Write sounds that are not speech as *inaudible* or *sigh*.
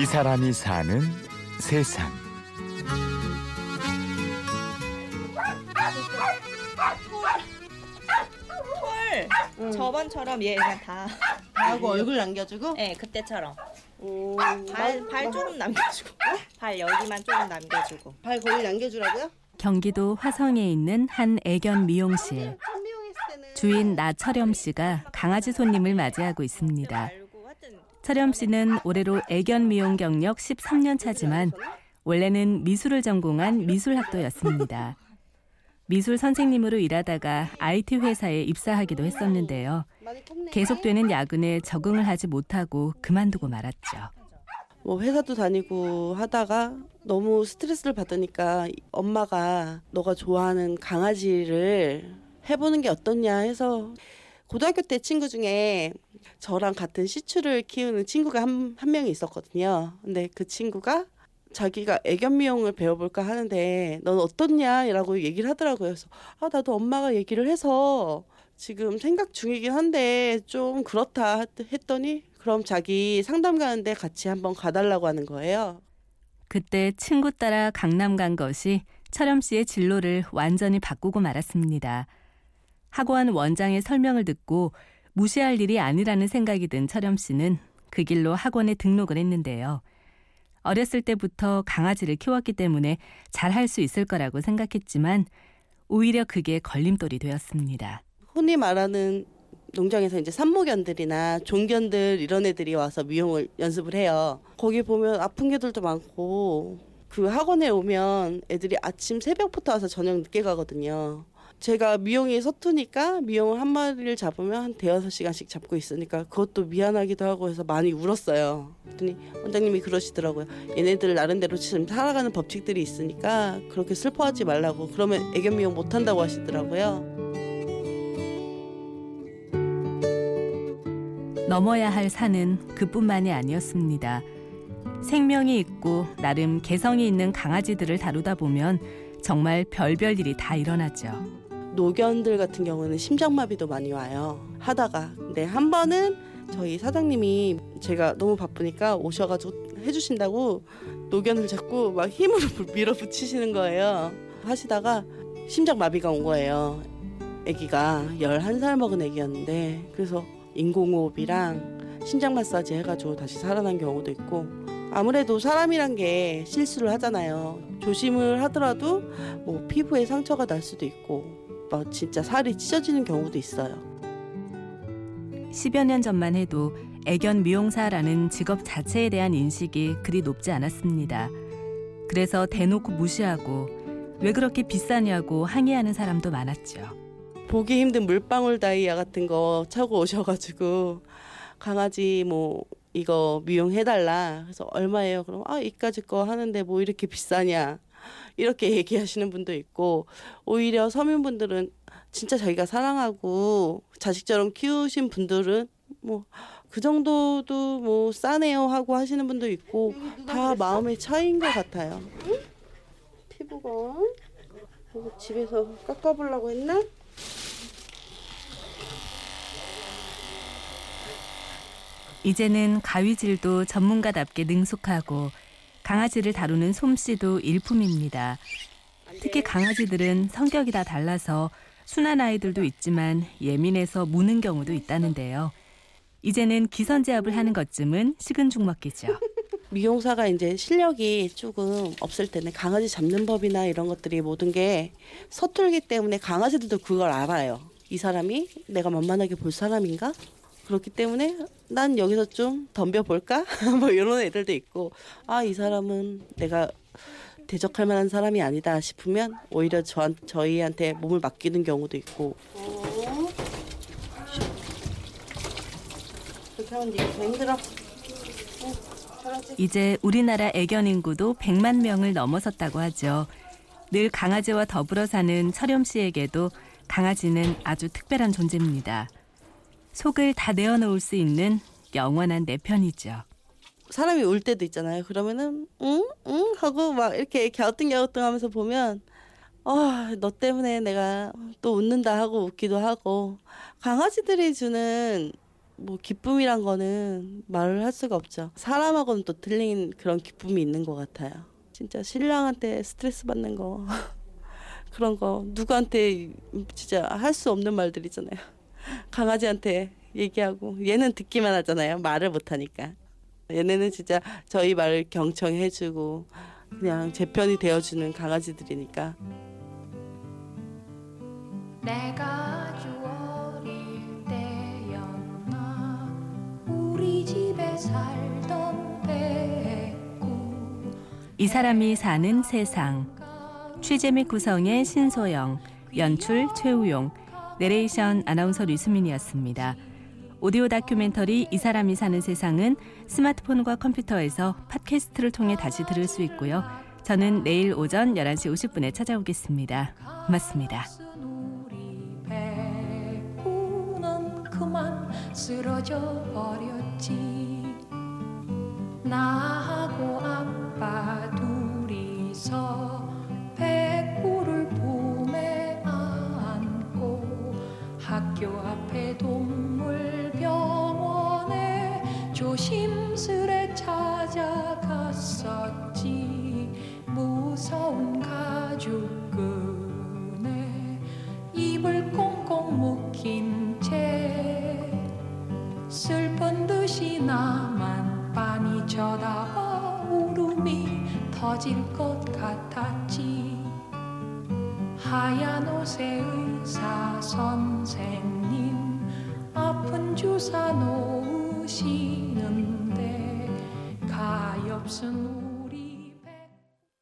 이 사람이 사는 세상. 헐 응. 저번처럼 얘 그냥 다 하고 얼굴 남겨주고. 네, 그때처럼 오, 발, 발 조금 남겨주고 발 여기만 조금 남겨주고 발 거의 남겨주라고요? 경기도 화성에 있는 한 애견 미용실. 첫 미용 했을 때는 주인 나철염 씨가 강아지 손님을 맞이하고 있습니다. 철염 씨는 올해로 애견 미용 경력 13년 차지만 원래는 미술을 전공한 미술학도였습니다. 미술 선생님으로 일하다가 IT 회사에 입사하기도 했었는데요. 계속되는 야근에 적응을 하지 못하고 그만두고 말았죠. 뭐 회사도 다니고 하다가 너무 스트레스를 받으니까 엄마가 너가 좋아하는 강아지를 해보는 게 어떻냐 해서 고등학교 때 친구 중에 저랑 같은 시추를 키우는 친구가 한, 한 명이 있었거든요. 근데 그 친구가 자기가 애견 미용을 배워볼까 하는데 넌 어떻냐라고 얘기를 하더라고요. 그래서 아 나도 엄마가 얘기를 해서 지금 생각 중이긴 한데 좀 그렇다 했더니 그럼 자기 상담 가는데 같이 한번 가달라고 하는 거예요. 그때 친구 따라 강남 간 것이 철염 씨의 진로를 완전히 바꾸고 말았습니다. 학원 원장의 설명을 듣고 무시할 일이 아니라는 생각이 든 철염 씨는 그 길로 학원에 등록을 했는데요. 어렸을 때부터 강아지를 키웠기 때문에 잘 할 수 있을 거라고 생각했지만 오히려 그게 걸림돌이 되었습니다. 흔히 말하는 농장에서 이제 산모견들이나 종견들 이런 애들이 와서 미용을 연습을 해요. 거기 보면 아픈 개들도 많고 그 학원에 오면 애들이 아침 새벽부터 와서 저녁 늦게 가거든요. 제가 미용이 서투니까 미용을 한 마리를 잡으면 한 대여섯 시간씩 잡고 있으니까 그것도 미안하기도 하고 해서 많이 울었어요. 그랬더니 원장님이 그러시더라고요. 얘네들 나름대로 지금 살아가는 법칙들이 있으니까 그렇게 슬퍼하지 말라고 그러면 애견 미용 못 한다고 하시더라고요. 넘어야 할 산은 그뿐만이 아니었습니다. 생명이 있고 나름 개성이 있는 강아지들을 다루다 보면 정말 별별 일이 다 일어나죠. 노견들 같은 경우는 심장마비도 많이 와요. 하다가 근데 한 번은 저희 사장님이 제가 너무 바쁘니까 오셔가지고 해주신다고 노견을 자꾸 막 힘으로 *laughs* 밀어붙이시는 거예요. 하시다가 심장마비가 온 거예요. 아기가 11살 먹은 아기였는데 그래서 인공호흡이랑 심장 마사지 해가지고 다시 살아난 경우도 있고 아무래도 사람이란 게 실수를 하잖아요. 조심을 하더라도 뭐 피부에 상처가 날 수도 있고 뭐 진짜 살이 찢어지는 경우도 있어요. 10여 년 전만 해도 애견 미용사라는 직업 자체에 대한 인식이 그리 높지 않았습니다. 그래서 대놓고 무시하고 왜 그렇게 비싸냐고 항의하는 사람도 많았죠. 보기 힘든 물방울 다이아 같은 거 차고 오셔가지고 강아지 뭐 이거 미용해달라 그래서 얼마예요? 그럼 아 이까지 거 하는데 뭐 이렇게 비싸냐 이렇게 얘기하시는 분도 있고 오히려 서민분들은 진짜 자기가 사랑하고 자식처럼 키우신 분들은 뭐 그 정도도 뭐 싸네요 하고 하시는 분도 있고 다 마음의 차이인 것 같아요. 피부가 이거 집에서 깎아보려고 했나? 이제는 가위질도 전문가답게 능숙하고 강아지를 다루는 솜씨도 일품입니다. 특히 강아지들은 성격이 다 달라서 순한 아이들도 있지만 예민해서 무는 경우도 있다는데요. 이제는 기선제압을 하는 것쯤은 식은 죽 먹기죠. *laughs* 미용사가 이제 실력이 조금 없을 때는 강아지 잡는 법이나 이런 것들이 모든 게 서툴기 때문에 강아지들도 그걸 알아요. 이 사람이 내가 만만하게 볼 사람인가? 그렇기 때문에 난 여기서 좀 덤벼볼까? *laughs* 뭐 이런 애들도 있고 아 이 사람은 내가 대적할 만한 사람이 아니다 싶으면 오히려 저, 저희한테 몸을 맡기는 경우도 있고 이제 우리나라 애견 인구도 100만 명을 넘어섰다고 하죠. 늘 강아지와 더불어 사는 철염 씨에게도 강아지는 아주 특별한 존재입니다. 속을 다 내어놓을 수 있는 영원한 내 편이죠. 사람이 울 때도 있잖아요. 그러면은 응? 응? 하고 막 이렇게 갸우뚱갸우뚱 하면서 보면 아, 너 때문에 내가 또 웃는다 하고 웃기도 하고 강아지들이 주는 뭐 기쁨이란 거는 말을 할 수가 없죠. 사람하고는 또 틀린 그런 기쁨이 있는 것 같아요. 진짜 신랑한테 스트레스 받는 거 *laughs* 그런 거 누구한테 진짜 할 수 없는 말들이잖아요. 강아지한테 얘기하고 얘는 듣기만 하잖아요. 말을 못 하니까. 얘네는 진짜 저희 말을 경청해주고 그냥 제 편이 되어주는 강아지들이니까 내가 아주 어릴 때였나 우리 집에 살던 배구 이 사람이 사는 세상. 취재 및 구성의 신소영, 연출 최우용, 내레이션 아나운서 류수민이었습니다. 오디오 다큐멘터리 이 사람이 사는 세상은 스마트폰과 컴퓨터에서 팟캐스트를 통해 다시 들을 수 있고요. 저는 내일 오전 11시 50분에 찾아오겠습니다. 고맙습니다. 쓰러져 버렸지 나하고 아빠 둘이서 학교 앞에 동물병원에 조심스레 찾아갔었지. 무서운 가죽 끈에 입을 꽁꽁 묶인 채 슬픈 듯이 나만 빤히 쳐다봐 울음이 터질 것 같았지 하얀 옷의 의사 선생님 아픈 주사 놓으시는데 가엾은